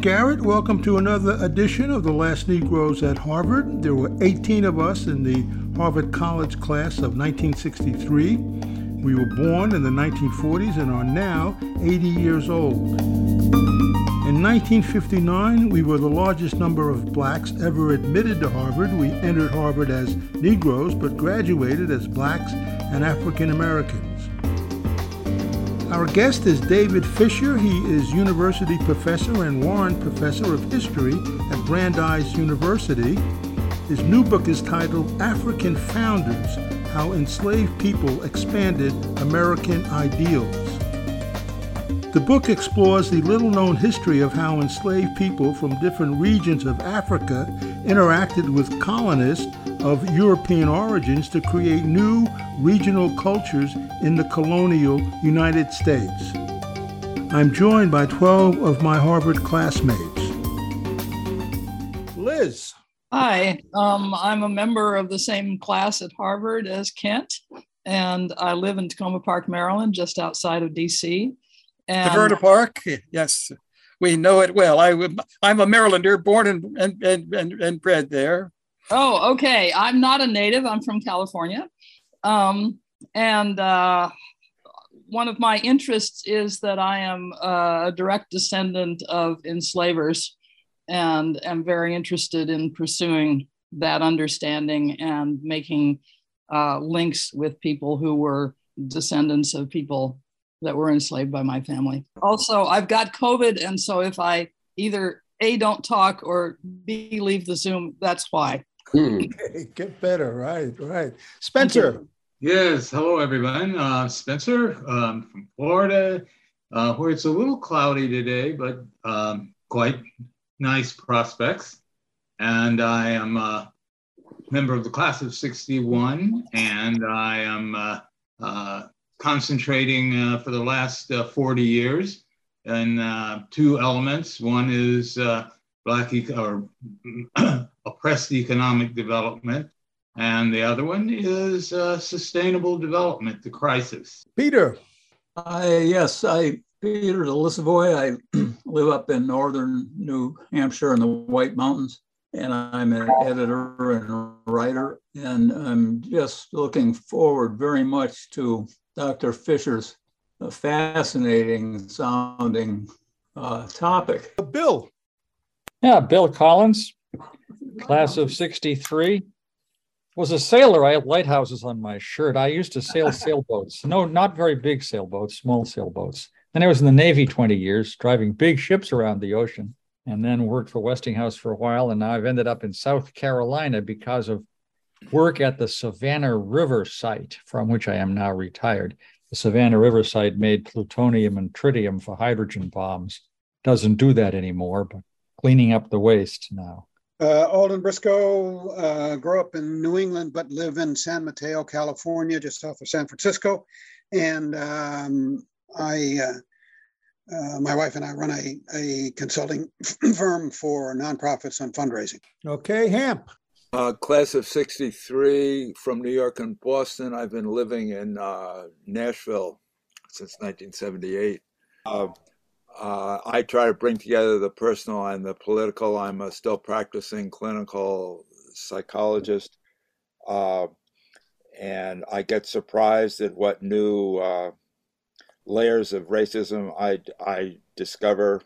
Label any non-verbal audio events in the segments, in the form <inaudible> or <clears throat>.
Garrett. Welcome to another edition of The Last Negroes at Harvard. There were 18 of us in the Harvard College class of 1963. We were born in the 1940s and are now 80 years old. In 1959, we were the largest number of blacks ever admitted to Harvard. We entered Harvard as Negroes but graduated as blacks and African Americans. Our guest is David Fischer. He is University Professor and Warren Professor of History at Brandeis University. His new book is titled African Founders How Enslaved People Expanded American Ideals. The book explores the little known history of how enslaved people from different regions of Africa interacted with colonists of European origins to create new regional cultures in the colonial United States. I'm joined by 12 of my Harvard classmates. Liz. Hi, um, I'm a member of the same class at Harvard as Kent, and I live in Takoma Park, Maryland, just outside of DC. And Taverna Park, yes, we know it well. I, I'm a Marylander, born and, and, and, and bred there. Oh, okay. I'm not a native. I'm from California. Um, and uh, one of my interests is that I am a direct descendant of enslavers and am very interested in pursuing that understanding and making uh, links with people who were descendants of people that were enslaved by my family. Also, I've got COVID, and so if I either A, don't talk or B, leave the Zoom, that's why. Hmm. <laughs> Okay, get better. Right, right. Spencer. Yes. Hello, everyone. Uh, Spencer um, from Florida, uh, where it's a little cloudy today, but um, quite nice prospects. And I am a member of the class of 61, and I am uh, uh concentrating uh, for the last uh, 40 years in two elements. One is Black e- or <clears throat> oppressed economic development, and the other one is uh, sustainable development, the crisis. Peter. I, yes, I, Peter Lissivoy. I <clears throat> live up in northern New Hampshire in the White Mountains, and I'm an editor and writer. And I'm just looking forward very much to Dr. Fischer's fascinating sounding uh, topic. Bill. Yeah, Bill Collins, class of 63. Was a sailor. I had lighthouses on my shirt. I used to sail <laughs> sailboats. No, not very big sailboats, small sailboats. Then I was in the Navy 20 years, driving big ships around the ocean, and then worked for Westinghouse for a while. And now I've ended up in South Carolina because of work at the Savannah River site, from which I am now retired. The Savannah River site made plutonium and tritium for hydrogen bombs. Doesn't do that anymore, but cleaning up the waste now? Uh, Alden Briscoe uh, grew up in New England, but live in San Mateo, California, just off of San Francisco. And um, I, uh, uh my wife and I run a, a consulting <clears throat> firm for nonprofits on fundraising. Okay, Hamp. Uh, class of 63 from New York and Boston. I've been living in uh, Nashville since 1978. Uh, I try to bring together the personal and the political. I'm a still practicing clinical psychologist, uh, and I get surprised at what new uh, layers of racism I, I discover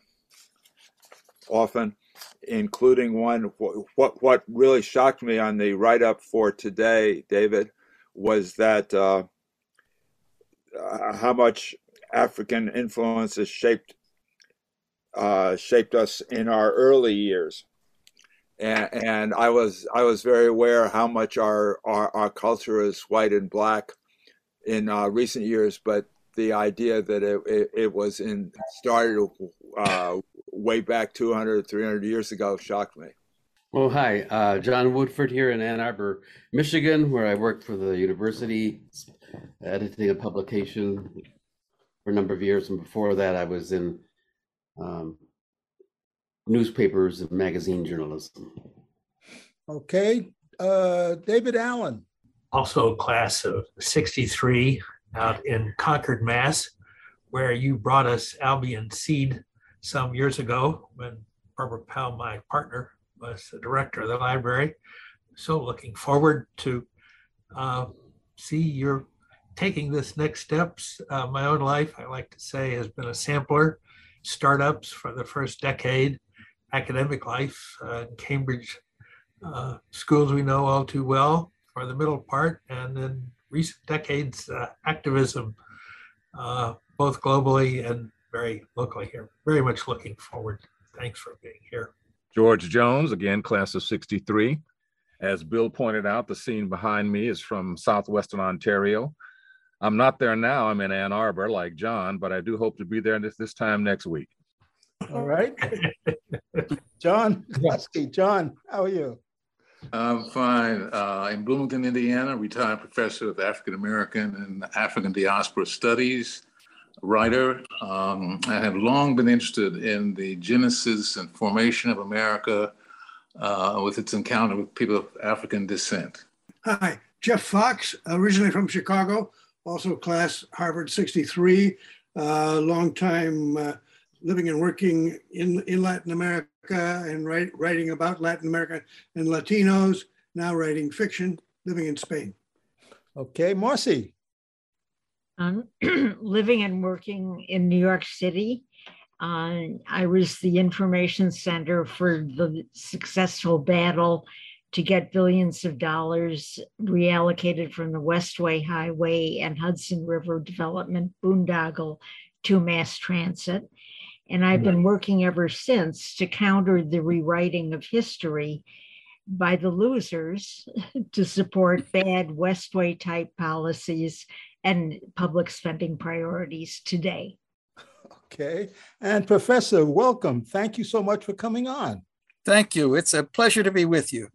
often, including one. What what really shocked me on the write up for today, David, was that uh, uh, how much African influence has shaped uh, shaped us in our early years. And, and, I was I was very aware how much our, our, our culture is white and black in uh, recent years, but the idea that it, it, it was in started uh, way back 200, 300 years ago shocked me. Well, hi, uh, John Woodford here in Ann Arbor, Michigan, where I worked for the university, editing a publication for a number of years, and before that, I was in um, newspapers and magazine journalism. Okay, uh, David Allen. Also, class of 63 out in Concord, Mass, where you brought us Albion seed some years ago when Barbara Powell, my partner, was the director of the library. So looking forward to uh, see you're taking this next steps. Uh, my own life, I like to say, has been a sampler. Startups for the first decade, academic life uh, in Cambridge uh, schools we know all too well for the middle part, and then recent decades uh, activism, uh, both globally and very locally here. Very much looking forward. Thanks for being here. George Jones, again, class of 63. As Bill pointed out, the scene behind me is from Southwestern Ontario. I'm not there now. I'm in Ann Arbor like John, but I do hope to be there this, this time next week. All right. John, Husky, John, how are you? I'm fine. Uh, in Bloomington, Indiana, retired professor of African American and African diaspora studies, writer. Um, I have long been interested in the genesis and formation of America uh, with its encounter with people of African descent. Hi, Jeff Fox, originally from Chicago, also class Harvard 63, uh, long time uh, living and working in, in Latin America and write, writing about Latin America and Latinos, now writing fiction, living in Spain. Okay, Marcy. Um, <clears throat> living and working in New York City. Uh, I was the information center for the successful battle to get billions of dollars reallocated from the Westway Highway and Hudson River Development boondoggle to mass transit. And I've been working ever since to counter the rewriting of history by the losers <laughs> to support bad Westway type policies and public spending priorities today. Okay. And Professor, welcome. Thank you so much for coming on. Thank you. It's a pleasure to be with you.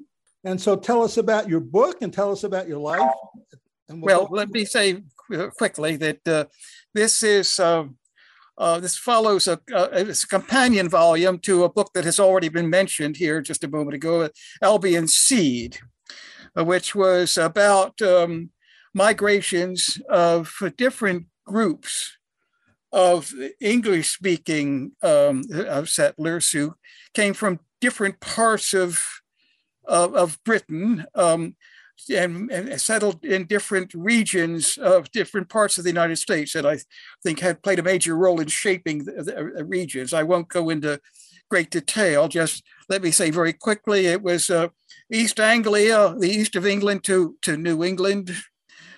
And so tell us about your book and tell us about your life. We'll, well, let me say quickly that uh, this is. Uh, uh, this follows a, a, a, companion volume to a book that has already been mentioned here just a moment ago, Albion Seed, uh, which was about um, migrations of different groups of English speaking um, settlers who came from different parts of, of, Britain. Um, and, and, settled in different regions of different parts of the United States that I think had played a major role in shaping the, the regions. I won't go into great detail, just let me say very quickly it was uh, East Anglia, the east of England to, to New England.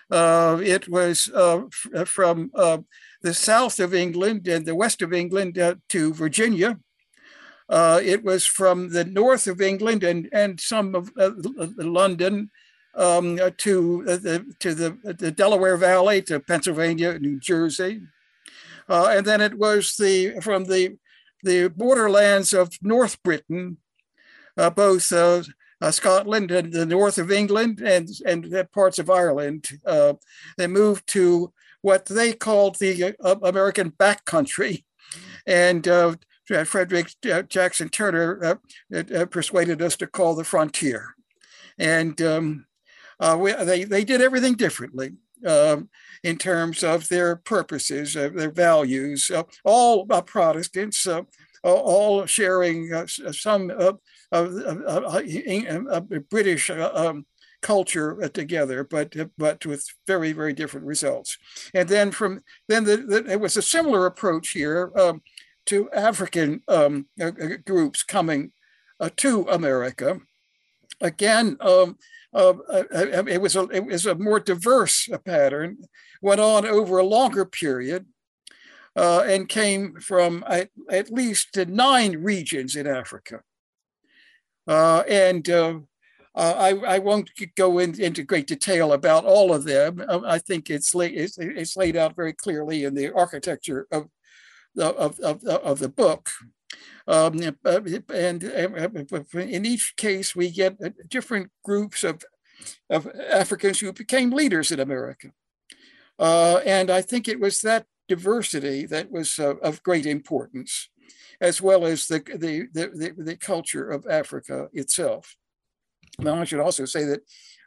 Uh, it was uh, f- from uh, the south of England and the west of England uh, to Virginia. Uh, it was from the north of England and, and some of uh, London um, uh, to uh, the to the, the Delaware Valley to Pennsylvania, New Jersey, uh, and then it was the from the the borderlands of North Britain, both Scotland and the north of England and and parts of Ireland. they moved to what they called the uh, American backcountry. And uh, Frederick uh, Jackson Turner uh, uh, persuaded us to call the frontier. And um, we, they, they did everything differently. Um, in terms of their purposes, their values, all Protestants, all sharing some British um, culture uh, together, but but with very very different results. And then from then the, the, it was a similar approach here um, to African um, uh, uh, groups coming uh, to America. Again, um, uh, uh, it was a it was a more diverse pattern. Went on over a longer period. and came from at, at least nine regions in Africa. and uh, I, I, won't go in, into great detail about all of them. Um, I think it's, it's, it's, laid out very clearly in the architecture of, of, of, of the book. Um, and, in each case, we get different groups of, of Africans who became leaders in America. Uh, and I think it was that diversity that was uh, of great importance, as well as the, the, the, the, culture of Africa itself. Now, I should also say that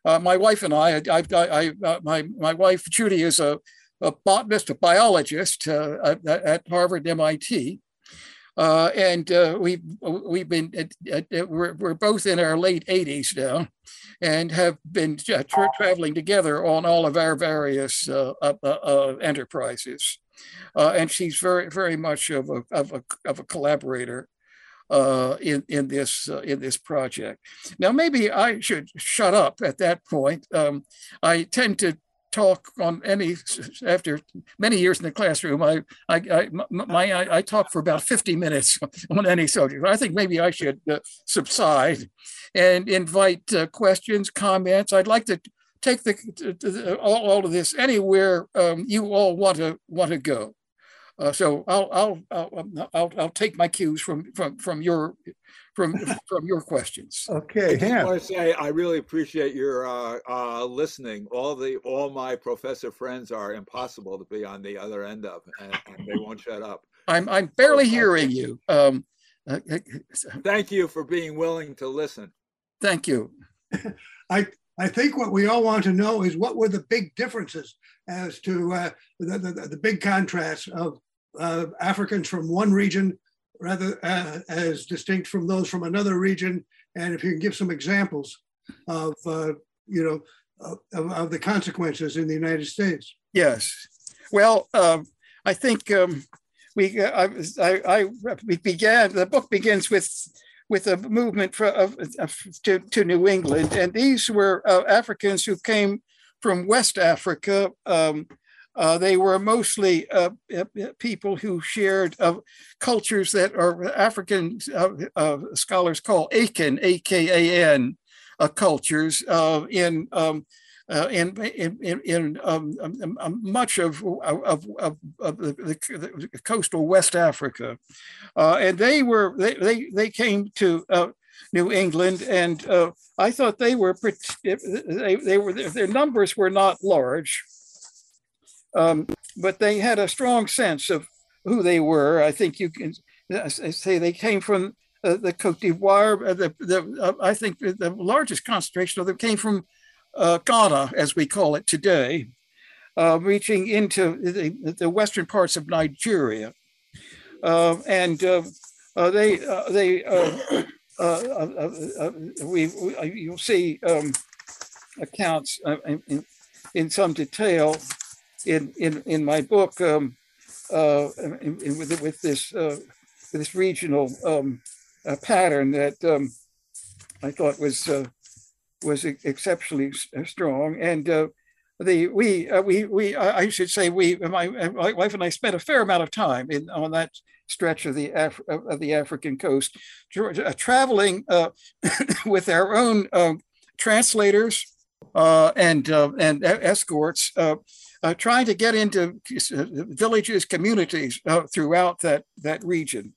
uh, my wife and I, I, I, I uh, my, my wife Judy is a, a botanist, a biologist uh, at, at, Harvard, MIT. Uh, and uh, we've we've been we're, we're both in our late 80s now, and have been tra traveling together on all of our various uh, uh, enterprises. and she's very very much of a of a, of a collaborator uh, in in this uh, in this project. Now, maybe I should shut up at that point. Um, I tend to talk on any after many years in the classroom. I I I, my, I, I talk for about fifty minutes <laughs> on any subject. I think maybe I should uh, subside and invite uh, questions, comments. I'd like to take the, the all, all of this anywhere um, you all want to want to go. Uh, so I'll, I'll, I'll, I'll, I'll take my cues from, from, from your, from, from your questions. Okay. I just want to say, I really appreciate your uh, uh, listening. All the, all my professor friends are impossible to be on the other end of, and, and they won't shut up. I'm, I'm barely hearing you. Um, uh, thank you for being willing to listen. Thank you. <laughs> I, I think what we all want to know is what were the big differences as to uh, the, the, the, big contrast of uh, Africans from one region rather uh, as distinct from those from another region. And if you can give some examples of, uh, you know, of, of, the consequences in the United States. Yes. Well, um, I think um, we, uh, I, I, I, we began, the book begins with with a movement for, of, to, to New England. And these were uh, Africans who came from West Africa, um, uh, they were mostly uh, uh people who shared uh, cultures that are African uh, scholars call Akan, A-K-A-N, cultures in, um, in, in, in, in um, um, um much of, of, of, of the, the, the, coastal West Africa. and they were, they, they, they came to New England, and I thought they were, they, they were, their numbers were not large. Um, but they had a strong sense of who they were. I think you can uh, say they came from uh, the Cote d'Ivoire. Uh, the, the, uh, I think the largest concentration of them came from uh, Ghana, as we call it today, uh, reaching into the, the, western parts of Nigeria. and they, they we, we, you'll see um, accounts in, in some detail in in in my book um, uh, in, in, with with this uh, this regional um, uh, pattern that um, I thought was uh, was exceptionally uh, strong and. Uh, the we we we I should say we my, my wife and I spent a fair amount of time in on that stretch of the Af- of the African coast, traveling <coughs> with our own um, translators and and escorts uh, trying to get into uh, villages, communities uh, throughout that that region.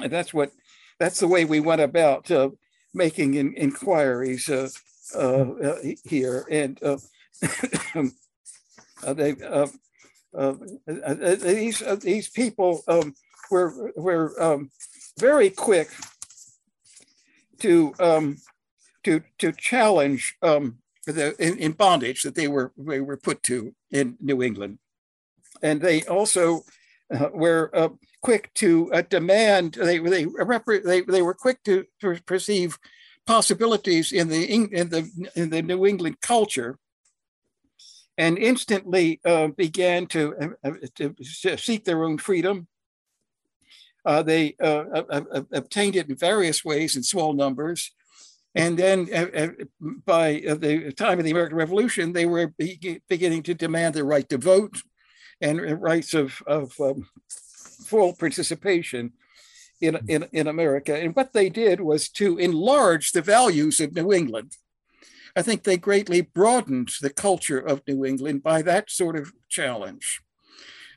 And that's what that's the way we went about uh, making in, inquiries uh, uh, here. And <coughs> they these these people um, were were um, very quick to um, to to challenge um, the, in, in, bondage that they were they were put to in New England, and they also uh, were uh, quick to uh, demand. They they, they they were quick to perceive possibilities in the in the in the New England culture, and instantly uh, began to, uh, to, seek their own freedom. Uh, they obtained it in various ways in small numbers and then uh, uh, by uh, the time of the American Revolution, they were beginning to demand the right to vote and rights of, of um, full participation in, in, in America. And what they did was to enlarge the values of New England. I think they greatly broadened the culture of New England by that sort of challenge.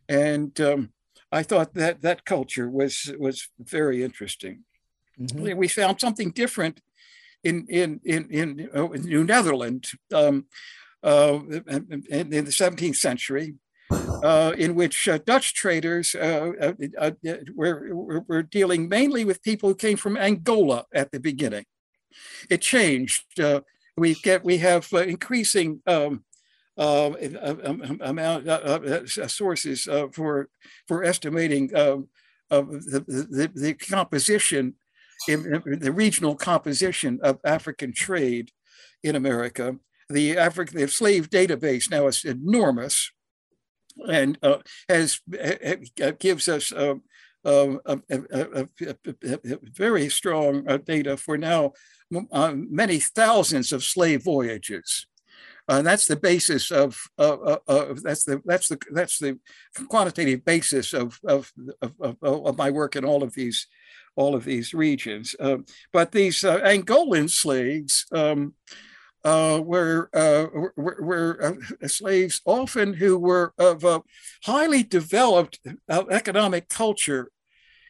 And um, I thought that that culture was, was very interesting. Mm-hmm. We found something different in in in in, uh, New Netherland um, uh, in, in, the 17th century, uh, in which uh, Dutch traders uh, were, were dealing mainly with people who came from Angola at the beginning. It changed. we get we have increasing. Um, amount sources for for estimating um, the, the, the composition, in, in the regional composition of African trade in America. The African the slave database now is enormous, and uh, has uh, gives us uh, a, a, very strong uh, data for now many thousands of slave voyages. Uh, that's the basis of, uh, uh, that's the that's the that's the quantitative basis of of, of, of my work in all of these all of these regions. Um, but these uh, Angolan slaves um, uh, were, were, were slaves often who were of a highly developed economic culture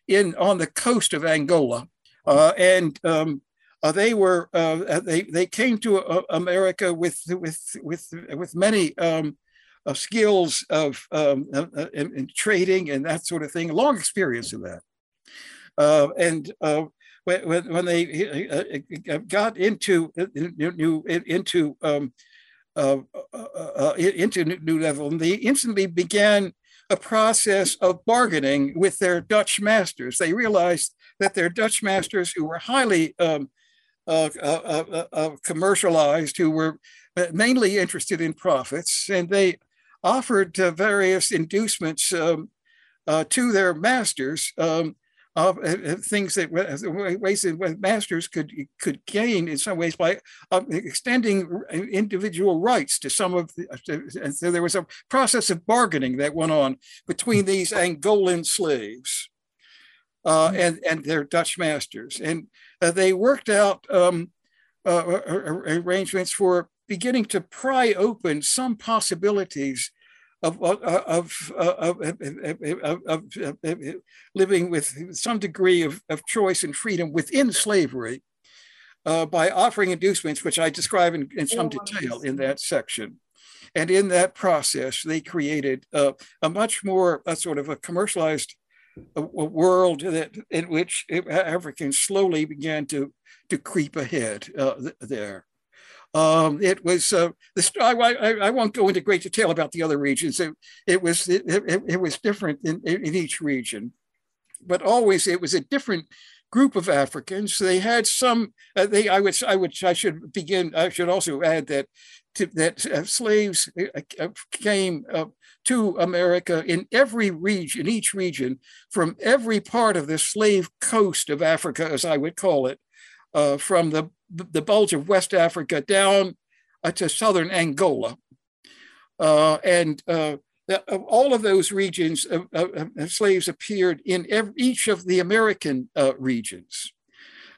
in on the coast of Angola, and um, uh, they were uh, uh, they they came to uh, America with with with with many um, uh, skills of um, uh, in, in, trading and that sort of thing. Long experience in that, and when, when they got into new into um, into new level, they instantly began a process of bargaining with their Dutch masters. They realized that their Dutch masters, who were highly um, uh, uh, uh, commercialized who were mainly interested in profits, and they offered various inducements um, to their masters um, of things that ways that masters could could gain in some ways by uh, extending individual rights to some of the, and so there was a process of bargaining that went on between these Angolan slaves uh, mm-hmm. and and their Dutch masters, and uh, they worked out um, uh, arrangements for beginning to pry open some possibilities of, of, of, of, living with some degree of, of choice and freedom within slavery uh, by offering inducements, which I describe in, in some detail in that section. And in that process, they created uh, a much more a sort of a commercialized world that in which Africans slowly began to to creep ahead uh, there. Um, it was uh, this. I, I, I, won't go into great detail about the other regions. It, it was it, it, it, was different in, in each region, but always it was a different group of Africans. They had some. Uh, they I would I would I should begin. I should also add that to, that uh, slaves uh, uh, came to America in every region, each region, from every part of the slave coast of Africa, as I would call it, uh, from the, the bulge of West Africa down uh, to southern Angola. Uh, and uh, all of those regions, slaves appeared in every, each of the American uh, regions.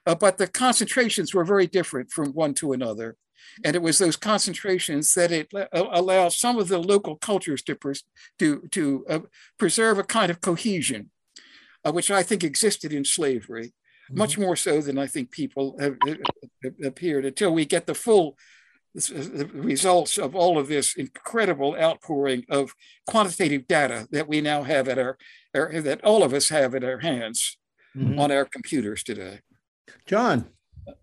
Uh, but the concentrations were very different from one to another. And it was those concentrations that it allowed some of the local cultures to, to, to uh, preserve a kind of cohesion, uh, which I think existed in slavery, mm-hmm. much more so than I think people have, have appeared until we get the full the results of all of this incredible outpouring of quantitative data that we now have at our, our that all of us have at our hands mm-hmm. on our computers today. John.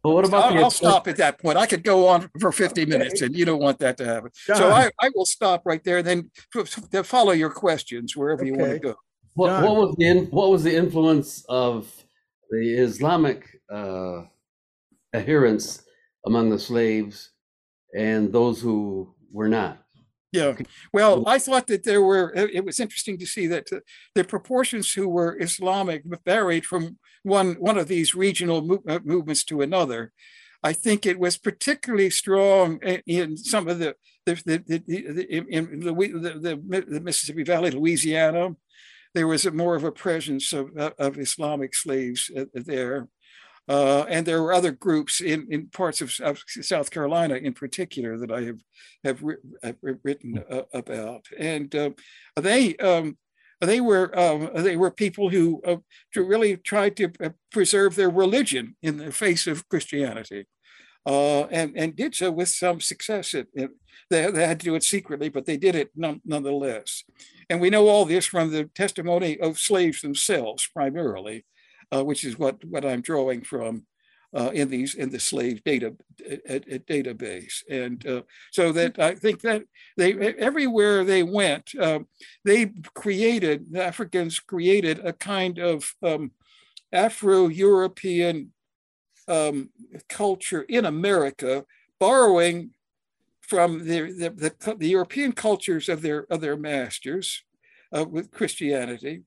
Well, what about I'll, I'll stop at that point. I could go on for 50 okay. minutes, and you don't want that to happen. John. So I, I will stop right there. And then follow your questions wherever okay. you want to go. What, what, was the what was the influence of the Islamic uh, adherents among the slaves and those who were not? Yeah. Well, I thought that there were, it was interesting to see that the proportions who were Islamic varied from one, one of these regional uh, movements to another. I think it was particularly strong in some of the, the, the, the in the, the, the, Mississippi Valley, Louisiana. There was a more of a presence of, of Islamic slaves uh, there. Uh, and there were other groups in, in parts of, of, South Carolina in particular that I have have, ri- have written uh, about, and uh, they um, they were um, they were people who uh, really tried to uh, preserve their religion in the face of Christianity, uh, and and did so with some success. It, it, they, they, had to do it secretly, but they did it none, nonetheless. And we know all this from the testimony of slaves themselves, primarily uh, which is what, what I'm drawing from uh, in these in the slave data database, and uh, so that I think that they everywhere they went, um, they created the Africans created a kind of um, Afro-European um, culture in America, borrowing from the, the, the, the, European cultures of their, of their masters uh, with Christianity,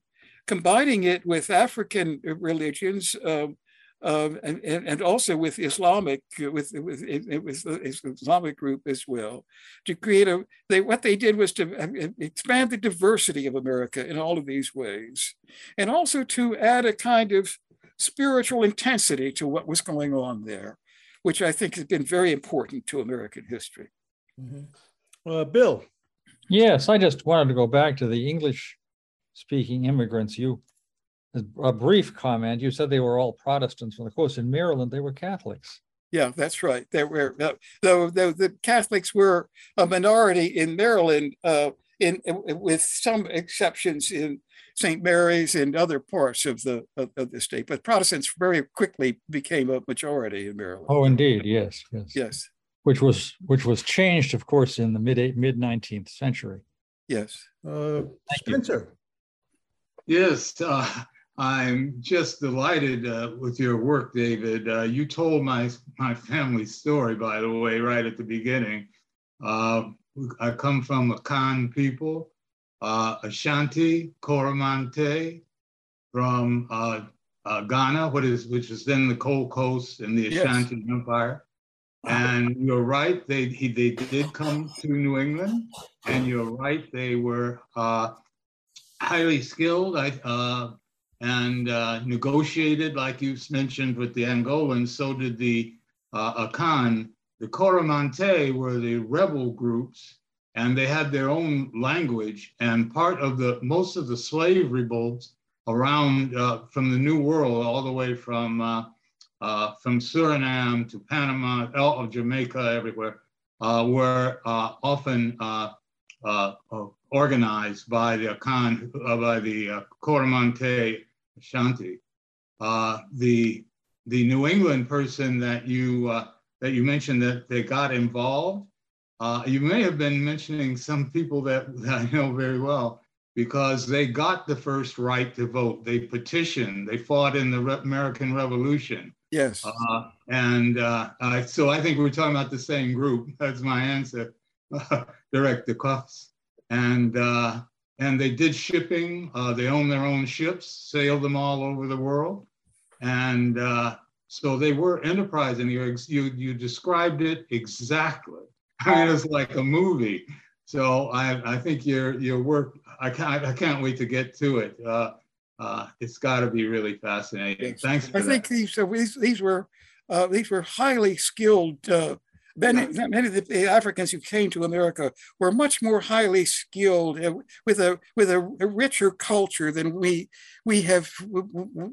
combining it with African religions um, um, and, and also with Islamic, with, with, with the Islamic group as well, to create a, they, what they did was to uh, expand the diversity of America in all of these ways, and also to add a kind of spiritual intensity to what was going on there, which I think has been very important to American history. Mm-hmm. Uh, Bill. Yes, I just wanted to go back to the English speaking immigrants. You, a brief comment, you said they were all Protestants. Well, of course, in Maryland, they were Catholics. Yeah, that's right. They were, uh, the, the, the Catholics were a minority in Maryland, uh, in, with some exceptions in St. Mary's and other parts of the of, of, the state. But Protestants very quickly became a majority in Maryland. Oh, indeed, yes, yes, yes. Which was which was changed, of course, in the mid mid nineteenth century. Yes, uh, Spencer. Yes, uh, I'm just delighted uh, with your work, David. Uh, you told my my family story, by the way, right at the beginning. Uh, I come from Akan people uh, Ashanti Coromante from uh, uh, Ghana, what is which is then the Gold Coast and the Ashanti yes. Empire. And you're right, they he, they did come to New England, and you're right, they were uh, highly skilled uh, and uh, negotiated, like you mentioned, with the Angolans. So did the Akan. The Coromante were the rebel groups and they had their own language. And part of the most of the slave revolts around uh, from the New World, all the way from uh, uh, from Suriname to Panama, all of Jamaica, everywhere, uh, were uh, often uh, organized by the Akan, by the uh, Coromante Ashanti. the the New England person that you that you mentioned that they got involved uh, you may have been mentioning some people that, that, I know very well because they got the first right to vote. They petitioned, they fought in the Re- American Revolution. Yes. Uh, and uh, so I think we're talking about the same group. <laughs> That's my answer, <laughs> Director Cuffs. And, uh, and they did shipping. Uh, they owned their own ships, sailed them all over the world. And uh, so they were enterprising. You, you, you described it exactly. I mean, it's like a movie. So I, I think your your work, I can't I can't wait to get to it. Uh, uh, it's got to be really fascinating. Thanks. I that. think these, uh, these these were uh, these were highly skilled uh, Many, many of the Africans who came to America were much more highly skilled uh, with a with a, a, richer culture than we we have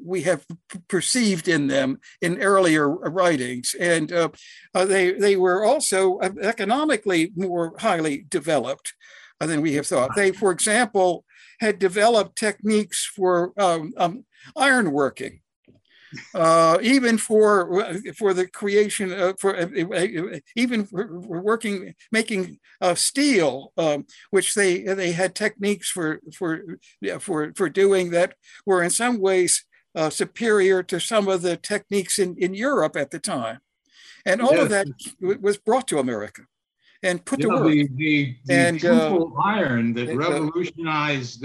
we have perceived in them in earlier writings, and uh, uh, they they were also uh, economically more highly developed uh, than we have thought. They, for example, had developed techniques for um, um, iron working uh, even for for the creation of, for uh, uh, even for working making uh, steel, um, which they they had techniques for for for for doing that were in some ways uh, superior to some of the techniques in in Europe at the time, and all yes. of that was brought to America and put you to know, work. The, the, the and uh, iron that revolutionized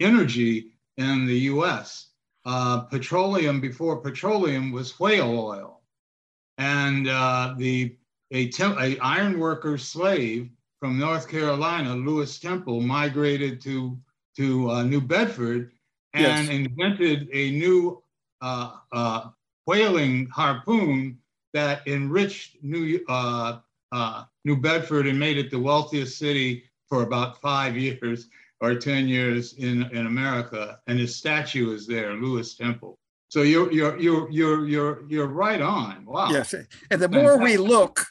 energy in the U.S uh, petroleum before petroleum was whale oil. And uh, the a, a iron worker slave from North Carolina, Lewis Temple, migrated to to uh, New Bedford and yes. invented a new uh, uh, whaling harpoon that enriched New uh, New Bedford and made it the wealthiest city for about five years or 10 years in, in America, and his statue is there, Lewis Temple. So you're you're you're you're you're you're right on. Wow. Yes, and the more we look,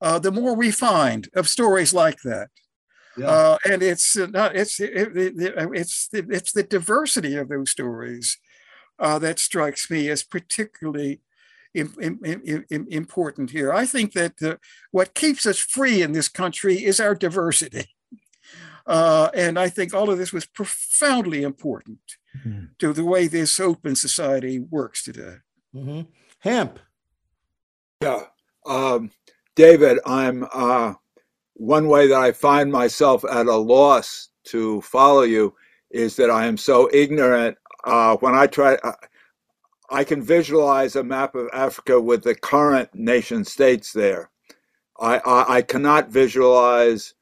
uh, the more we find of stories like that. Yeah. Uh, and it's not it's it, it, it's it's the diversity of those stories uh, that strikes me as particularly important here. I think that uh, what keeps us free in this country is our diversity. Uh, and I think all of this was profoundly important mm-hmm. to the way this open society works today. Mm-hmm. Hamp. Yeah. Um, David, I'm uh, one way that I find myself at a loss to follow you is that I am so ignorant. Uh, when I try, uh, I can visualize a map of Africa with the current nation states there. I, I, I cannot visualize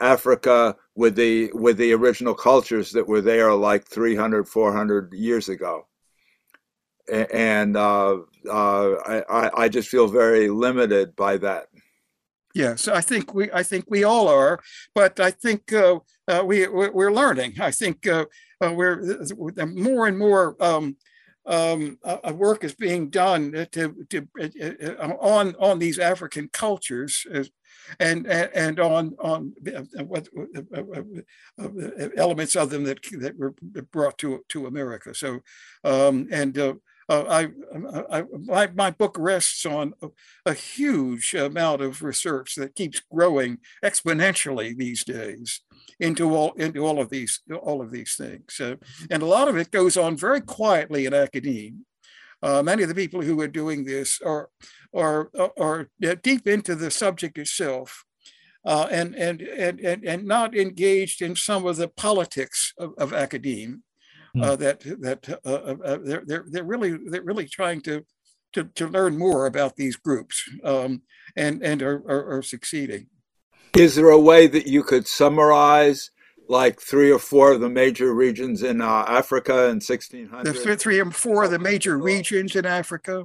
Africa with the with the original cultures that were there like 300 400 years ago and uh, uh, I, I just feel very limited by that Yes, I think we I think we all are, but I think uh, uh, we we're learning. I think uh, uh we're more and more um, um, work is being done to, to uh, on on these African cultures. And, and on on what elements of them that that were brought to to America. So um, and uh, I, I, my, my book rests on a, a, huge amount of research that keeps growing exponentially these days into all into all of these all of these things, uh, and a lot of it goes on very quietly in academia. Uh, many of the people who are doing this are are are deep into the subject itself. Uh, and, and, and, and, and not engaged in some of the politics of, of academia uh, that that uh, uh, uh, they're, they're they're really they're really trying to to, to learn more about these groups um, and and are, are, are succeeding. Is there a way that you could summarize like three or four of the major regions in uh, Africa in 1600? The three or four of the major regions in Africa.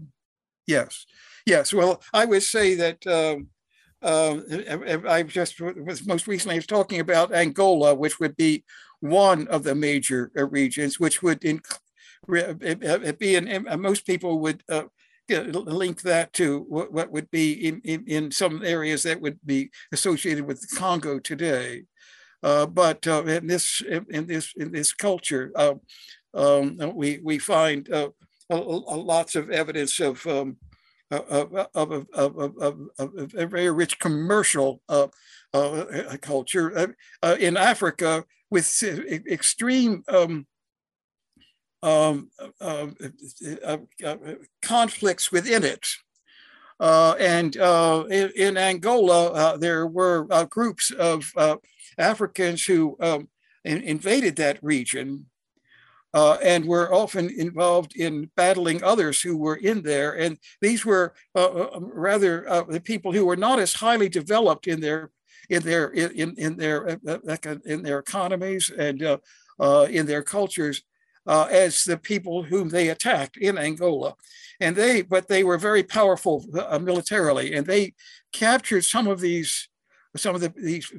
Yes, yes. Well, I would say that. Um, uh, I just was most recently I was talking about Angola, which would be one of the major uh, regions, which would inc- be in, most people would uh, link that to what, what would be in, in, in, some areas that would be associated with Congo today. Uh, but uh, in this in this in this culture, uh, um, we we find uh, lots of evidence of um, of, of, of, of, a very rich commercial culture. in Africa, with extreme um, um, uh, uh, uh, conflicts within it. Uh, and uh, in, in, Angola, uh, there were groups of Africans who um, in, invaded that region and were often involved in battling others who were in there. And these were rather the people who were not as highly developed in their in their in in their uh, uh, in their economies and uh, uh, in their cultures uh, as the people whom they attacked in Angola, and they but they were very powerful uh, militarily, and they captured some of these some of the these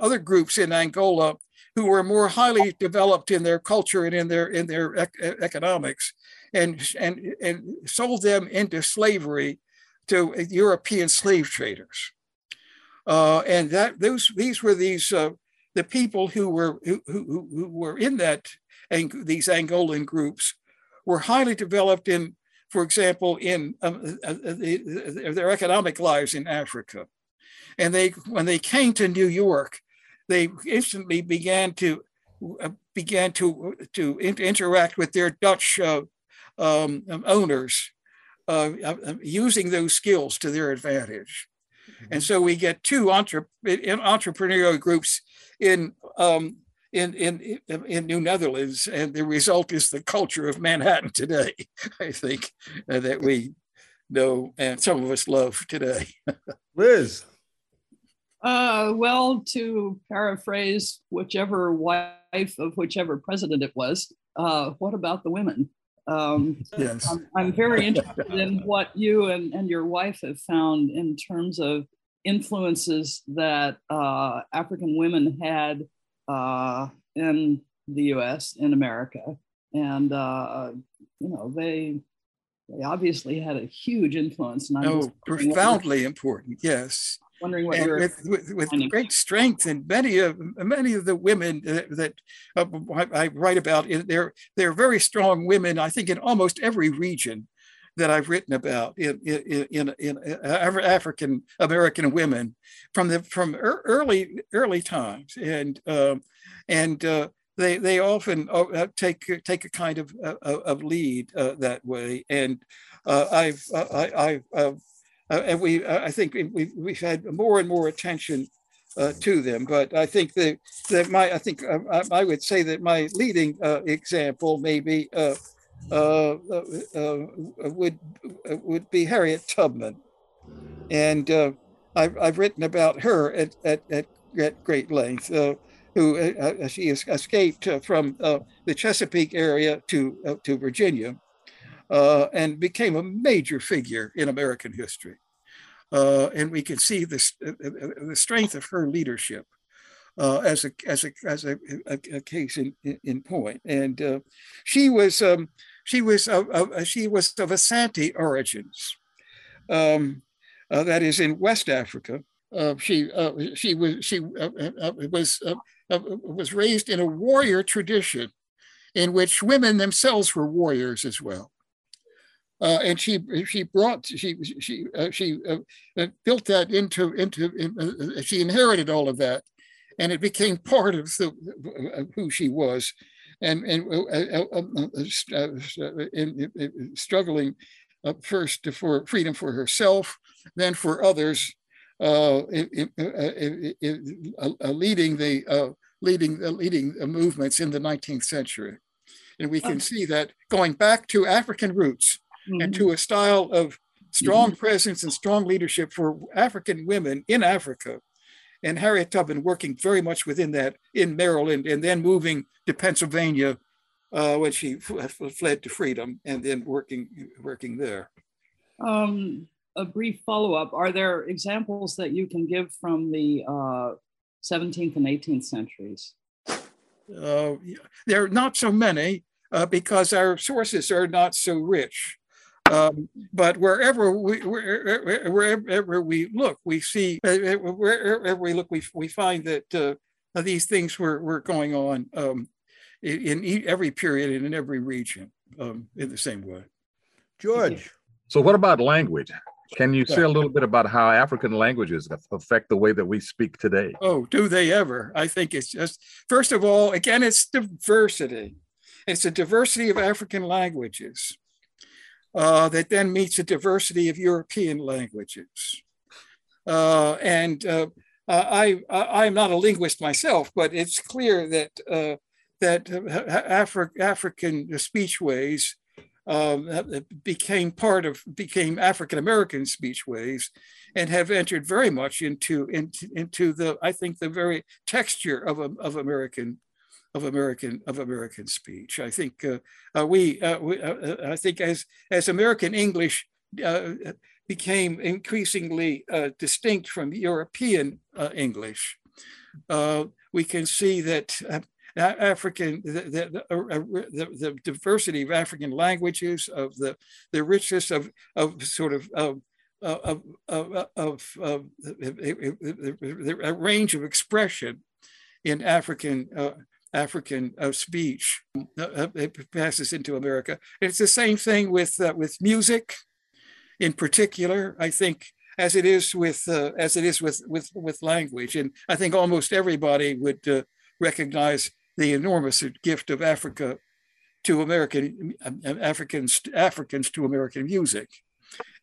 other groups in Angola who were more highly developed in their culture and in their in their ec- economics, and and and sold them into slavery to European slave traders. Uh, and that those these were these uh, the people who were who, who, who were in that and these Angolan groups were highly developed in, for example, in um, uh, uh their economic lives in Africa. And they when they came to New York, they instantly began to uh, began to to interact with their Dutch uh, um, owners, using those skills to their advantage. And so we get two entre- entrepreneurial groups in, um, in, in, in New Netherlands, and the result is the culture of Manhattan today, <laughs> I think, uh, that we know and some of us love today. <laughs> Liz. Uh, well, to paraphrase whichever wife of whichever president it was, uh, what about the women? Um, yes. I'm, I'm, very interested in what you and, and your wife have found in terms of influences that uh, African women had uh, in the US, in America. And, uh, you know, they, they obviously had a huge influence. And oh, profoundly important, yes. wondering what and you're with, with, with great strength. And many of many of the women that, that uh, I, I write about, they're they're very strong women. I think in almost every region that I've written about in in in, in African American women from the from early early times, and um, and uh, they they often uh, take take a kind of uh, of lead uh, that way. And uh, I've I, I and we I think we've we've had more and more attention uh, to them. But I think that that my I think I, I would say that my leading uh, example maybe uh, would would be Harriet Tubman, and I've I've written about her at at, at, at great length who uh, uh she escaped uh, from uh, the Chesapeake area to, uh, to Virginia and became a major figure in American history. and we can see this, the strength of her leadership as a as a as a, a, a case in, in point. And she was um, she was she was of Asante origins. Um, that is in West Africa. Uh, she uh, she was she uh, was uh, was raised in a warrior tradition in which women themselves were warriors as well. Uh, and she she brought she she uh, she uh, uh built that into into uh, she inherited all of that, and it became part of the, who she was, and and in, in struggling uh, first for freedom for herself, then for others, uh, uh, uh leading the uh, leading leading movements in the 19th century, and we can oh. see that going back to African roots mm-hmm. and to mm-hmm. a style of mm-hmm. strong mm-hmm. presence and strong leadership for African women in Africa, and Harriet Tubman working very much within that in Maryland, and then moving to Pennsylvania uh, when she f- fled to freedom, and then working working there. Um, a brief follow up. Are there examples that you can give from the uh, 17th and 18th centuries? Uh, there are not so many uh, because our sources are not so rich. Um, but wherever we wherever, wherever we look, we see uh, uh, wherever we look, we, we find that uh, these things were, were going on um, in, in, every period and in every region um, in the same way. George. So, what about language? Can you say a little bit about how African languages affect the way that we speak today? Oh, do they ever? I think it's just, first of all, again, it's diversity. It's a diversity of African languages uh, that then meets a diversity of European languages. Uh, and uh, I, I, am not a linguist myself, but it's clear that, uh, that Afri- African speechways um, became part of became African American speechways, and have entered very much into, into into the I think the very texture of of American of American of American speech. I think uh, uh, we, uh, we uh, uh I think as as American English uh, became increasingly uh, distinct from European English, we can see that African, the, the, the, the, diversity of African languages, of the, the richness of, of sort of, of, of, of, a range of expression in African African uh, speech uh, it passes into America. It's the same thing with uh, with music, in particular. I think as it is with uh, as it is with with with language, and I think almost everybody would uh, recognize the enormous gift of Africa to American Africans Africans to American music.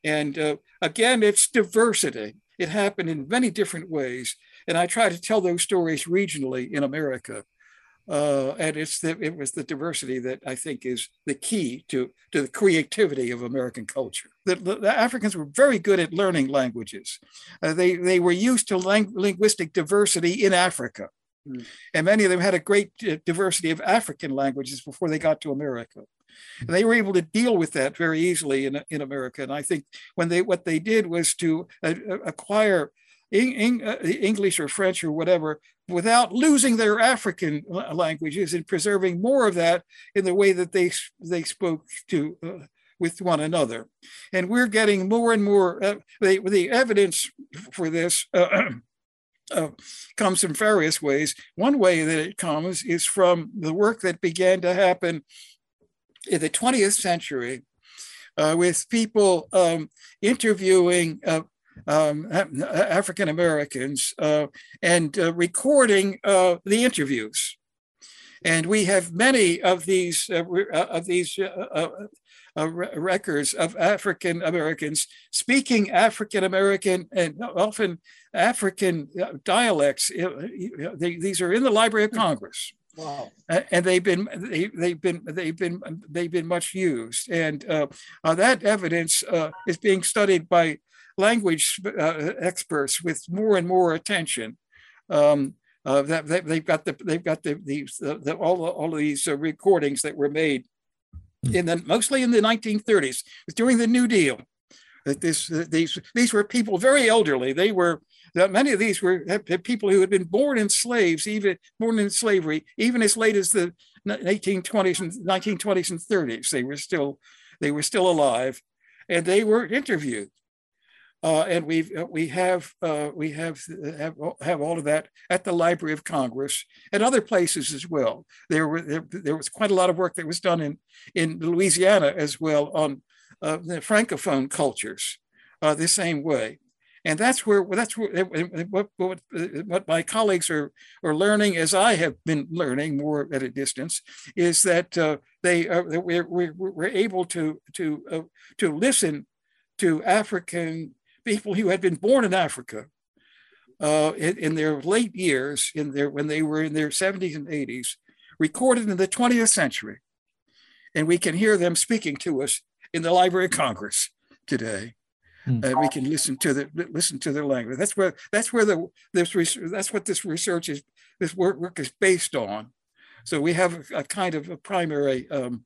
And uh, again, it's diversity. It happened in many different ways, and I try to tell those stories regionally in America. Uh, and it's the, it was the diversity that I think is the key to, to the creativity of American culture. The, the, Africans were very good at learning languages. Uh, they, they were used to lang- linguistic diversity in Africa. Mm. And many of them had a great uh, diversity of African languages before they got to America. And they were able to deal with that very easily in, in America. And I think when they what they did was to uh, uh acquire English or French or whatever without losing their African languages and preserving more of that in the way that they they spoke to uh, with one another. And we're getting more and more, uh, the, the evidence for this uh, <clears throat> uh, comes in various ways. One way that it comes is from the work that began to happen in the 20th century uh, with people um, interviewing uh, um, African Americans uh, and uh, recording uh, the interviews. And we have many of these uh, of these records of African Americans speaking African American and often African dialects. They, these are in the Library of Congress. Wow. and they've been they, they've been they've been they've been much used, and uh, uh, that evidence uh, is being studied by language uh, experts with more and more attention. Um, uh, that, that, they've got the they've got the these the, the, all all of these uh, recordings that were made hmm. in the mostly in the 1930s during the New Deal. That this these these were people very elderly. They were many of these were people who had been born in slaves, even born in slavery, even as late as the 1820s and 1920s and 30s. They were still they were still alive, and they were interviewed. Uh, and we we have uh, we have, have have all of that at the Library of Congress and other places as well. There were there, there was quite a lot of work that was done in in Louisiana as well on uh, the francophone cultures uh, the same way and that's where that's where, what, what, what my colleagues are are learning as I have been learning more at a distance is that uh, they are, we're, we're, we're able to to uh, to listen to African people who had been born in Africa uh, in, in, their late years in their when they were in their 70s and 80s recorded in the 20th century and we can hear them speaking to us in the Library of Congress today Hmm. Uh, we can listen to the listen to their language. That's where that's where the this research, that's what this research is this work, work is based on. So we have a, a kind of a primary um,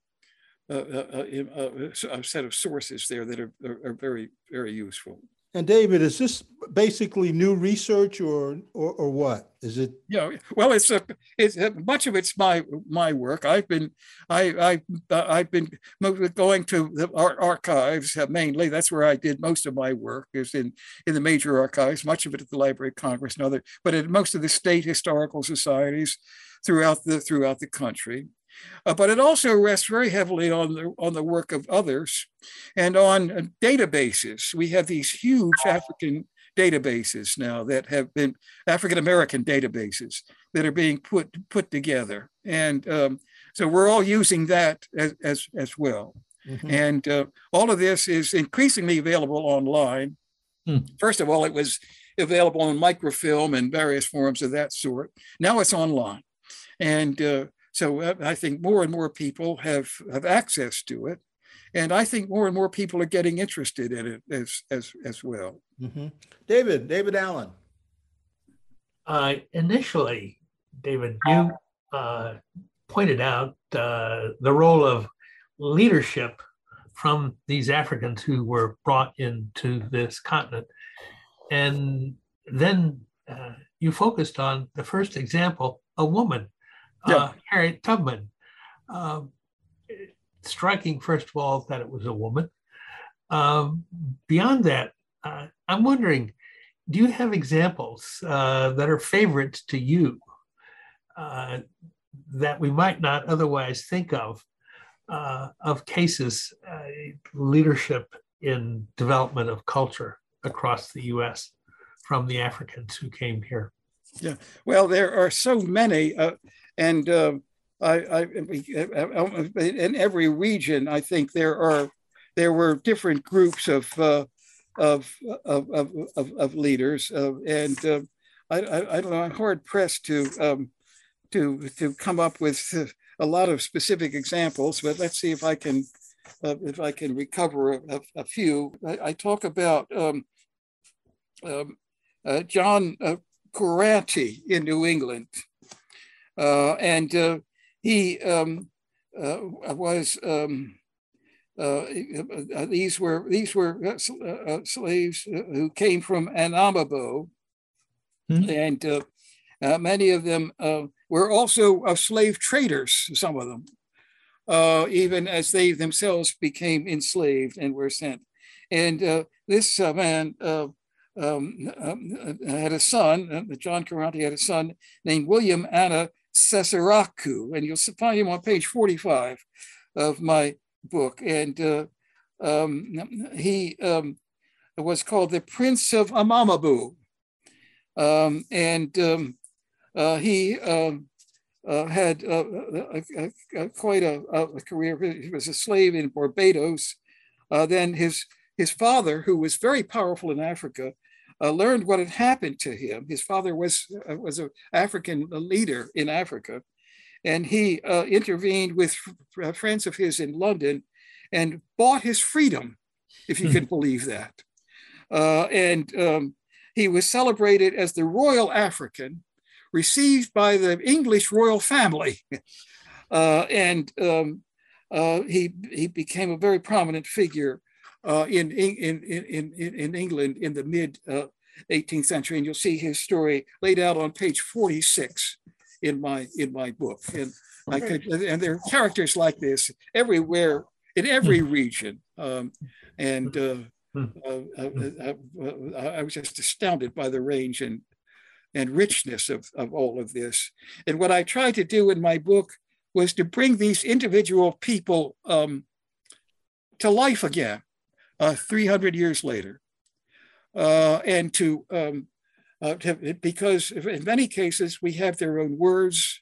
uh, uh, uh a set of sources there that are, are, are very very useful. And David, is this basically new research or, or, or what? Is it? Yeah, well, it's a, it's a, much of it's my my work. I've been I I uh, I've been going to the archives uh, mainly. That's where I did most of my work is in in the major archives. Much of it at the Library of Congress and other, but at most of the state historical societies throughout the throughout the country. Uh, but it also rests very heavily on the, on the work of others and on uh, databases. We have these huge African databases now that have been African American databases that are being put put together, and um, so we're all using that as as, as well. Mm-hmm. And uh, all of this is increasingly available online. Hmm. First of all, it was available on microfilm and various forms of that sort. Now it's online, and uh, so uh, I think more and more people have, have access to it. And I think more and more people are getting interested in it as, as, as well. Mm-hmm. David, David Allen. Uh, initially, David, you uh, pointed out uh, the role of leadership from these Africans who were brought into this continent. And then uh, you focused on the first example, a woman yeah. uh, Harriet Tubman. Um, striking, first of all, that it was a woman. Um, beyond that, uh, I'm wondering, do you have examples uh, that are favorites to you uh, that we might not otherwise think of uh, of cases uh, leadership in development of culture across the U.S. from the Africans who came here? Yeah, well, there are so many. And uh, I, I, in every region, I think there are there were different groups of uh, of, of, of, of, leaders, uh, and uh, I, I, I, don't know. I'm hard pressed to um, to to come up with a lot of specific examples, but let's see if I can uh, if I can recover a, a few. I, I, talk about um, um, uh, John uh, in New England. Uh, and uh, he um, uh, was um, these were these were slaves who came from Anamabo, mm-hmm. and many of them were also slave traders. Some of them. uh, even as they themselves became enslaved and were sent. And uh, this uh, man uh, um, um, had a son, John Karate had a son named William Anna Seseraku, and you'll find him on page 45 of my book. And um, he um, was called the Prince of Anamabo. Um, and um, uh, he um, uh, had uh, a, a, a, quite a, career. He was a slave in Barbados. Uh, then his, his father, who was very powerful in Africa, uh, learned what had happened to him. His father was, uh, was an African leader in Africa. And he intervened with friends of his in London and bought his freedom, if you hmm. can believe that. Uh, and um, he was celebrated as the Royal African, received by the English royal family. <laughs> Uh, and um, uh, he, he became a very prominent figure uh, in, in, in, in, in England in the mid 18th uh, century. And you'll see his story laid out on page 46 in my, in my book. And, I could, and there are characters like this everywhere in every hmm. region. Um, and uh, hmm. uh, uh, uh, I was just astounded by the range and, and richness of, of all of this. And what I tried to do in my book was to bring these individual people um, to life again, uh, 300 years later. Uh, and to, um, to, because in many cases we have their own words,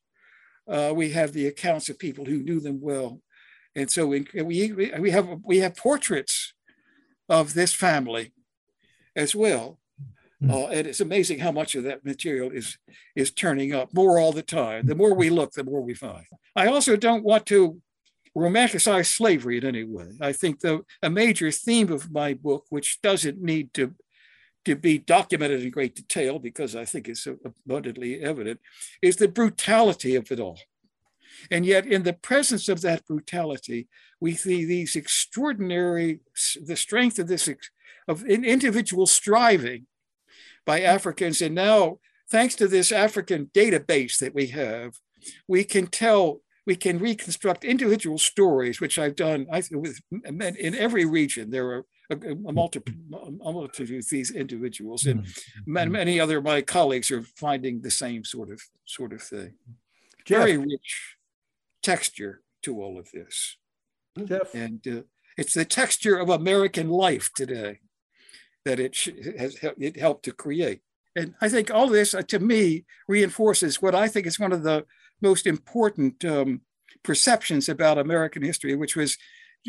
we have the accounts of people who knew them well. And so we, we, we, have, we have portraits of this family as well. Hmm. Uh, and it's amazing how much of that material is, is turning up more all the time. The more we look, the more we find. I also don't want to romanticize slavery in any way. I think the, a major theme of my book, which doesn't need to, to be documented in great detail because I think it's abundantly evident, is the brutality of it all. And yet, in the presence of that brutality, we see these extraordinary, the strength of this, of an individual striving by Africans. And now, thanks to this African database that we have, we can tell, we can reconstruct individual stories, which I've done I, with, in every region. There are a, a, multitude, a multitude of these individuals, and mm-hmm. many other my colleagues are finding the same sort of sort of thing. Jeff. Very rich texture to all of this. Jeff. And uh, it's the texture of American life today that it has it helped to create. And I think all this, uh, to me, reinforces what I think is one of the most important um, perceptions about American history, which was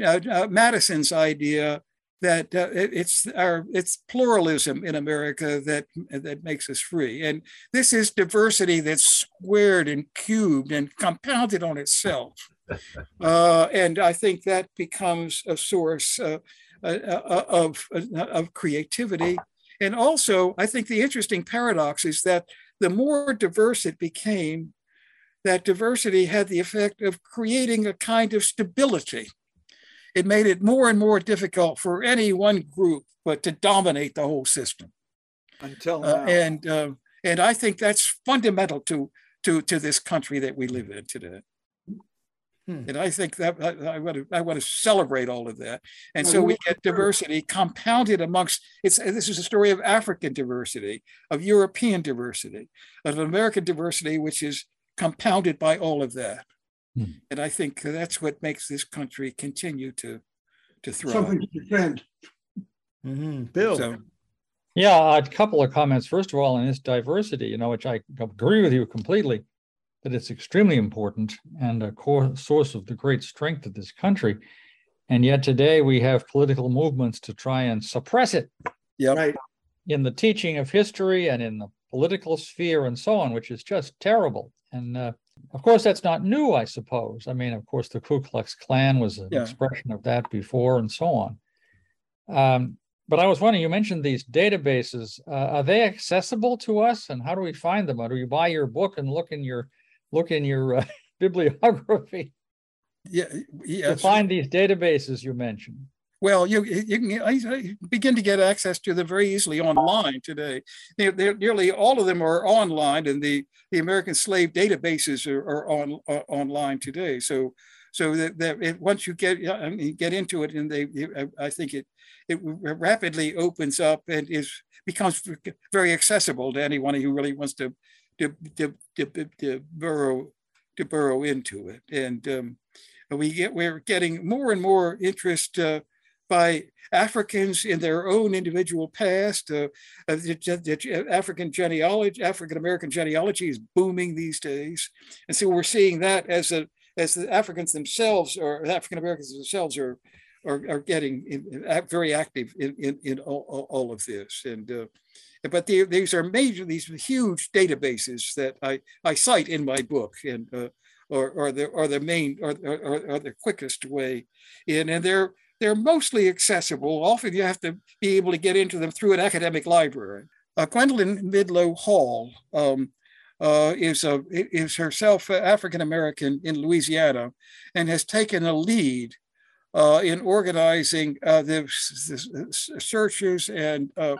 uh, uh Madison's idea that uh, it's our it's pluralism in America that that makes us free, and this is diversity that's squared and cubed and compounded on itself, <laughs> uh, and I think that becomes a source uh, uh of of creativity, and also I think the interesting paradox is that the more diverse it became, that diversity had the effect of creating a kind of stability it made it more and more difficult for any one group but to dominate the whole system. Until uh, and uh, and I think that's fundamental to to to this country that we live in today. Hmm. And I think that I, I, want to I want to celebrate all of that. And well, so we get diversity compounded amongst it's this is a story of African diversity, of European diversity, of American diversity, which is compounded by all of that. Hmm. And I think that's what makes this country continue to to thrive. Something to defend. Mm-hmm. Bill. So, yeah, a couple of comments. First of all, on this diversity, you know, which I agree with you completely, that it's extremely important and a core source of the great strength of this country. And yet today we have political movements to try and suppress it. Yeah. Right. In the teaching of history and in the political sphere and so on, which is just terrible. And uh, of course, that's not new, I suppose. I mean, of course, the Ku Klux Klan was an yeah. expression of that before and so on. Um, but I was wondering, you mentioned these databases. Uh, are they accessible to us, and how do we find them? Or do you buy your book and look in your look in your uh, <laughs> bibliography? Yeah, yeah. To find these databases you mentioned. Well, you, you can begin to get access to them very easily online today. They're, they're, nearly all of them are online, and the, the American slave databases are, are on uh, online today. So so that, that it, once you get I mean, get into it, and they, I think it it rapidly opens up and is becomes very accessible to anyone who really wants to to to, to, to burrow to burrow into it. And um, we get we're getting more and more interest uh, by Africans in their own individual past. Uh, the African genealogy, African American genealogy is booming these days, and so we're seeing that as a as the Africans themselves or African Americans themselves are are, are getting in, very active in, in, in all, all, of this. And uh, but the, these are major, these huge databases that I, I cite in my book and uh, or, or the or the main or, or, or the quickest way in, and they're they're mostly accessible. Often you have to be able to get into them through an academic library. Uh, Gwendolyn Midlo Hall um, uh, is, a, is herself African American in Louisiana and has taken a lead uh, in organizing uh, the, the, searches and uh,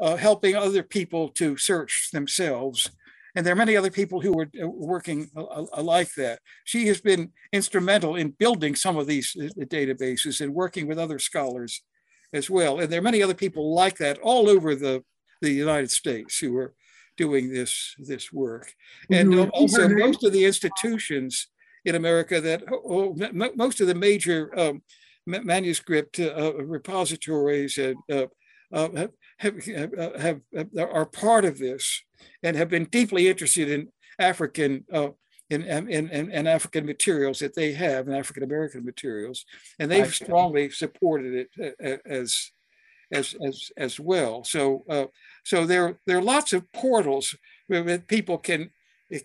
uh, helping other people to search themselves. And there are many other people who are uh, working like that. She has been instrumental in building some of these databases and working with other scholars as well. And there are many other people like that all over the, the United States who are doing this, this work. And also most of the institutions in America that oh, most of the major um, manuscript uh, repositories and uh, uh, have, have, have, are part of this and have been deeply interested in African uh, in, in, in, in, African materials that they have and African American materials, and they've strongly supported it uh, as as as as well. So uh, so there there are lots of portals that people can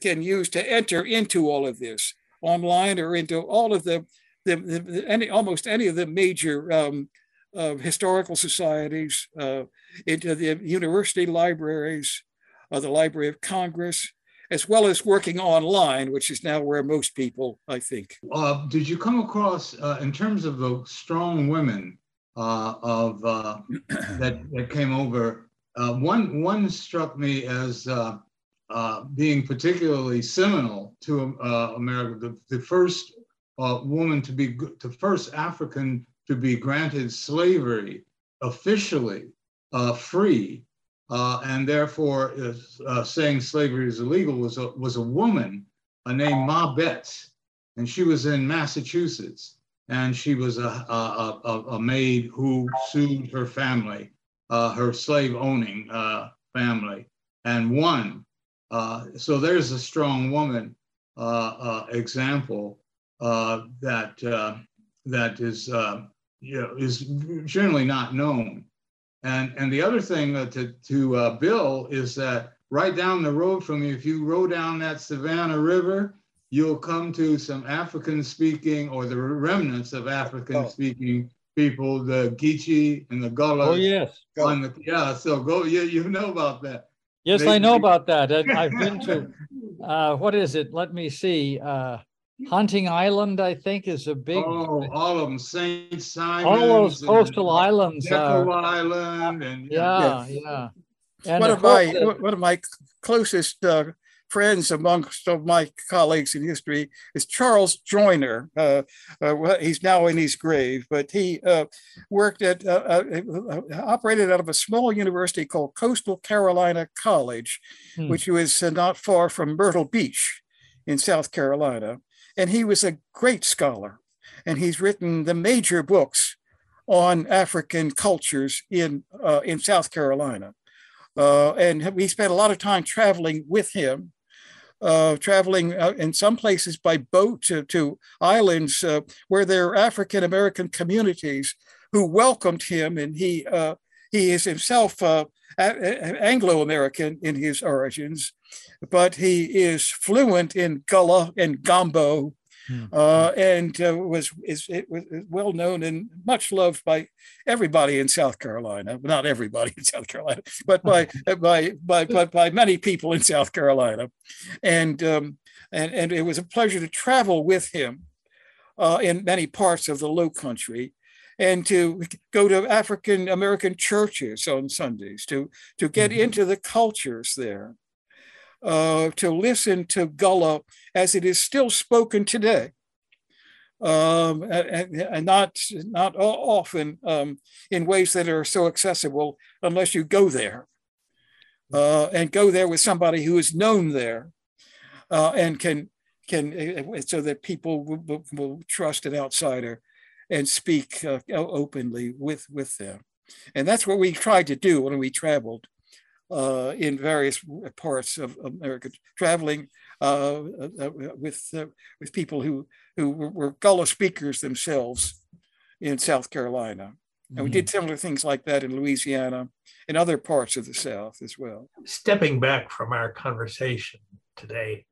can use to enter into all of this online or into all of the, the, the any almost any of the major um, uh, historical societies, uh, into the university libraries, uh, the Library of Congress, as well as working online, which is now where most people, I think. Uh, did you come across, uh, in terms of the strong women uh, of <clears throat> that that came over? one one struck me as uh, being particularly seminal to uh, America, the, the first uh, woman to be, the first African to be granted slavery officially uh, free, uh, and therefore saying slavery is illegal was a, was a woman named Mum Betts, and she was in Massachusetts, and she was a, a, a, a maid who sued her family, her slave owning family, and won. Uh, so there's a strong woman uh, uh, example uh, that uh, that is you know is generally not known. And and the other thing to to Bill is that right down the road from you, if you row down that Savannah River, you'll come to some African speaking or the remnants of African speaking people, the Geechee and the Gullah. Oh yes. The, yeah, so go. Yeah, you know about that. Yes, I know about that. I've been to, <laughs> uh, what is it? Let me see. Uh, Hunting Island, I think, is a big. Oh, all of them, Saint Simon. All those coastal islands. Deco uh, Island, and yeah, yeah. yeah. And one of my one of my closest uh, friends amongst of my colleagues in history is Charles Joyner. Uh, uh, he's now in his grave, but he uh, worked at, uh, uh, operated out of a small university called Coastal Carolina College, hmm. which was not far from Myrtle Beach in South Carolina. And he was a great scholar. And he's written the major books on African cultures in, in South Carolina. Uh, and we spent a lot of time traveling with him uh, traveling uh, in some places by boat to, to islands uh, where there are African American communities who welcomed him, and he uh, he is himself uh, Anglo American in his origins, but he is fluent in Gullah and Gombo Hmm. uh, and uh, was is it was well known and much loved by everybody in South Carolina. Not everybody in <laughs> South Carolina, but by <laughs> by by but by many people in South Carolina, and um, and and it was a pleasure to travel with him uh, in many parts of the Low Country. And to go to African American churches on Sundays, to, to get mm-hmm. into the cultures there, uh, to listen to Gullah as it is still spoken today. Um, and, and, not not often um, in ways that are so accessible unless you go there. Uh, and go there with somebody who is known there uh, and can can uh, so that people will, will, trust an outsider and speak uh, openly with with them. And that's what we tried to do when we traveled uh, in various parts of America, traveling uh, uh, with with people who who were Gullah speakers themselves in South Carolina. And we did mm-hmm. similar things like that in Louisiana and other parts of the South as well. Stepping back from our conversation today,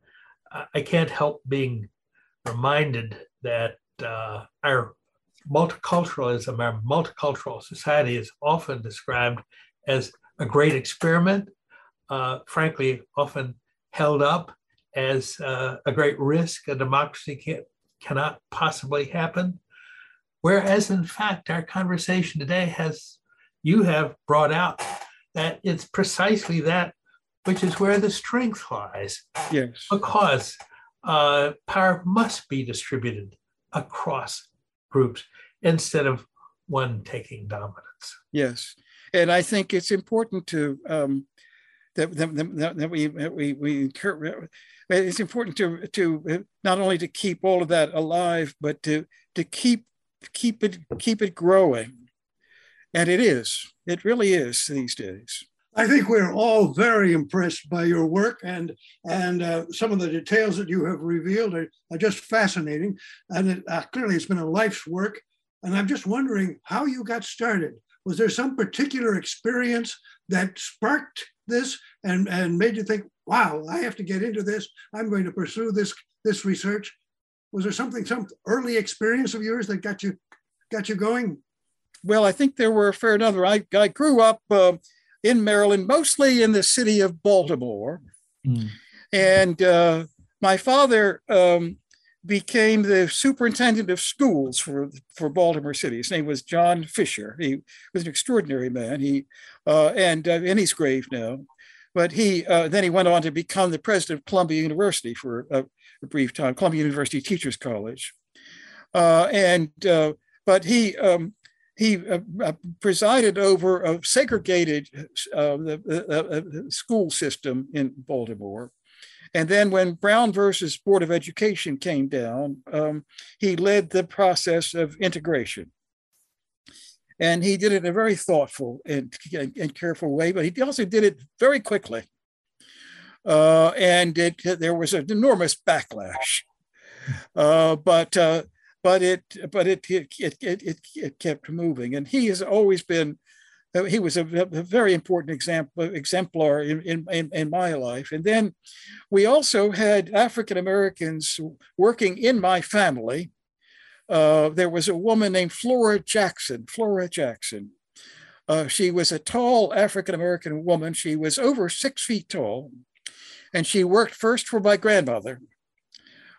I can't help being reminded that uh, our multiculturalism, our multicultural society is often described as a great experiment, uh, frankly, often held up as uh, a great risk. A democracy can, cannot possibly happen. Whereas, in fact, our conversation today has, you have brought out that it's precisely that which is where the strength lies. Yes. Because uh, power must be distributed across groups instead of one taking dominance. Yes, and I think it's important to um, that, that, that, we we we encourage. It's important to to not only to keep all of that alive, but to to keep keep it keep it growing, and it is. It really is these days. I think we're all very impressed by your work and and uh, some of the details that you have revealed are, are just fascinating. And it, uh, clearly, it's been a life's work. And I'm just wondering how you got started. Was there some particular experience that sparked this and, and made you think, wow, I have to get into this. I'm going to pursue this, this research. Was there something, some early experience of yours that got you got you going? Well, I think there were a fair number. I, I grew up uh, in Maryland, mostly in the city of Baltimore. Mm. And uh, my father um, became the superintendent of schools for, for Baltimore City. His name was John Fischer. He was an extraordinary man. He uh, and uh, in his grave now, but he uh, then he went on to become the president of Columbia University for a, a brief time, Columbia University Teachers College, uh, and uh, but he. Um, he uh, presided over a segregated the, school system in Baltimore, and then when Brown versus Board of Education came down, um, he led the process of integration. And he did it in a very thoughtful and, and careful way, but he also did it very quickly. Uh, and it, there was an enormous backlash. <laughs> Uh, but uh, but it but it it, it it it kept moving, and he has always been he was a, a very important example, exemplar in, in, in, my life. And then we also had African Americans working in my family. Uh, there was a woman named Flora Jackson, Flora Jackson. Uh, she was a tall African American woman. She was over six feet tall. And she worked first for my grandmother,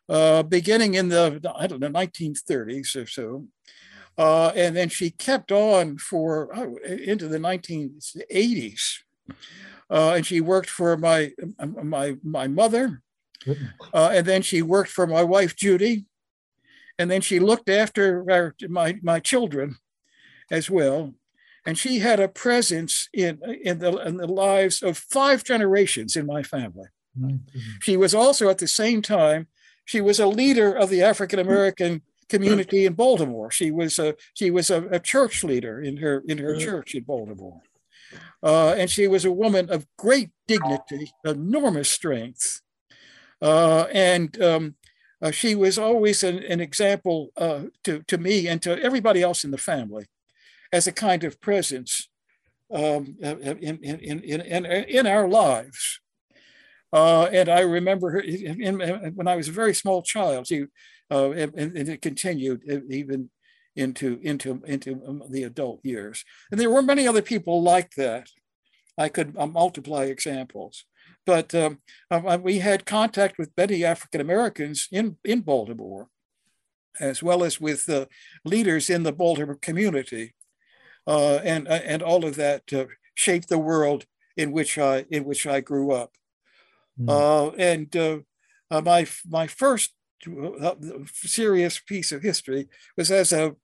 uh, beginning in the, I don't know, 1930s or so. Uh, and then she kept on for oh, into the 1980s. Uh, and she worked for my my my mother, uh, and then she worked for my wife Judy, and then she looked after our, my my children as well. And she had a presence in in the in the lives of five generations in my family. Mm-hmm. She was also at the same time she was a leader of the African American community in Baltimore. She was a she was a, a church leader in her in her church in Baltimore, uh, and she was a woman of great dignity, enormous strength, uh, and um, uh, she was always an, an example uh, to to me and to everybody else in the family, as a kind of presence um, in, in, in, in, in our lives. Uh, and I remember her in, in, when I was a very small child. She uh, and, and, it continued even into into into um, the adult years. And there were many other people like that. I could uh, multiply examples, but um, uh, we had contact with many African Americans in in Baltimore, as well as with uh, leaders in the Baltimore community, uh, and and all of that shaped the world in which I in which I grew up. Mm. and my my first uh, serious piece of history was as a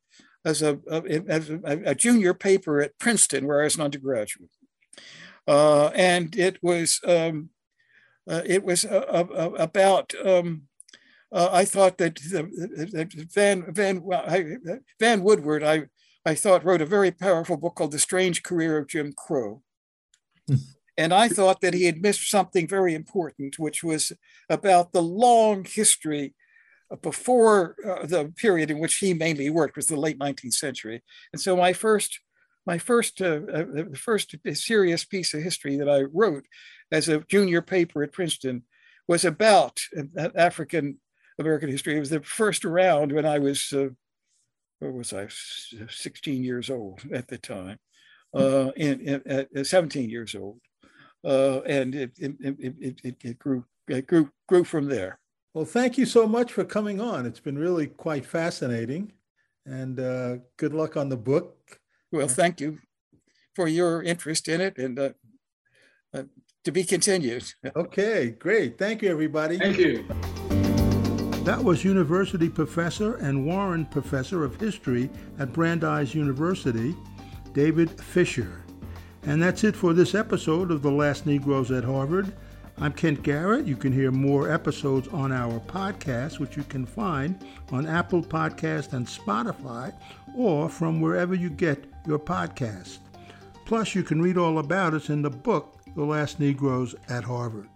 as a, as a, a junior paper at Princeton, where I was an undergraduate, uh, and it was um, uh, it was uh, about. Um, uh, I thought that, that Vann Vann Vann Woodward, I I thought wrote a very powerful book called The Strange Career of Jim Crow. Hmm. And I thought that he had missed something very important, which was about the long history before uh, the period in which he mainly worked was the late 19th century. And so my first, my first, uh, uh, the first serious piece of history that I wrote as a junior paper at Princeton was about uh, African American history. It was the first round when I was, uh, what was I, 16 years old at the time, uh, and, and 17 years old uh, and it it, it, it, it grew it grew grew from there. Well, thank you so much for coming on. It's been really quite fascinating, and uh, good luck on the book. Well, thank you for your interest in it, and uh, uh, to be continued. <laughs> okay, great. Thank you, everybody. Thank you. That was University Professor and Warren Professor of History at Brandeis University, David Fischer. And that's it for this episode of The Last Negroes at Harvard. I'm Kent Garrett. You can hear more episodes on our podcast, which you can find on Apple Podcast and Spotify, or from wherever you get your podcast. Plus, you can read all about us in the book, The Last Negroes at Harvard.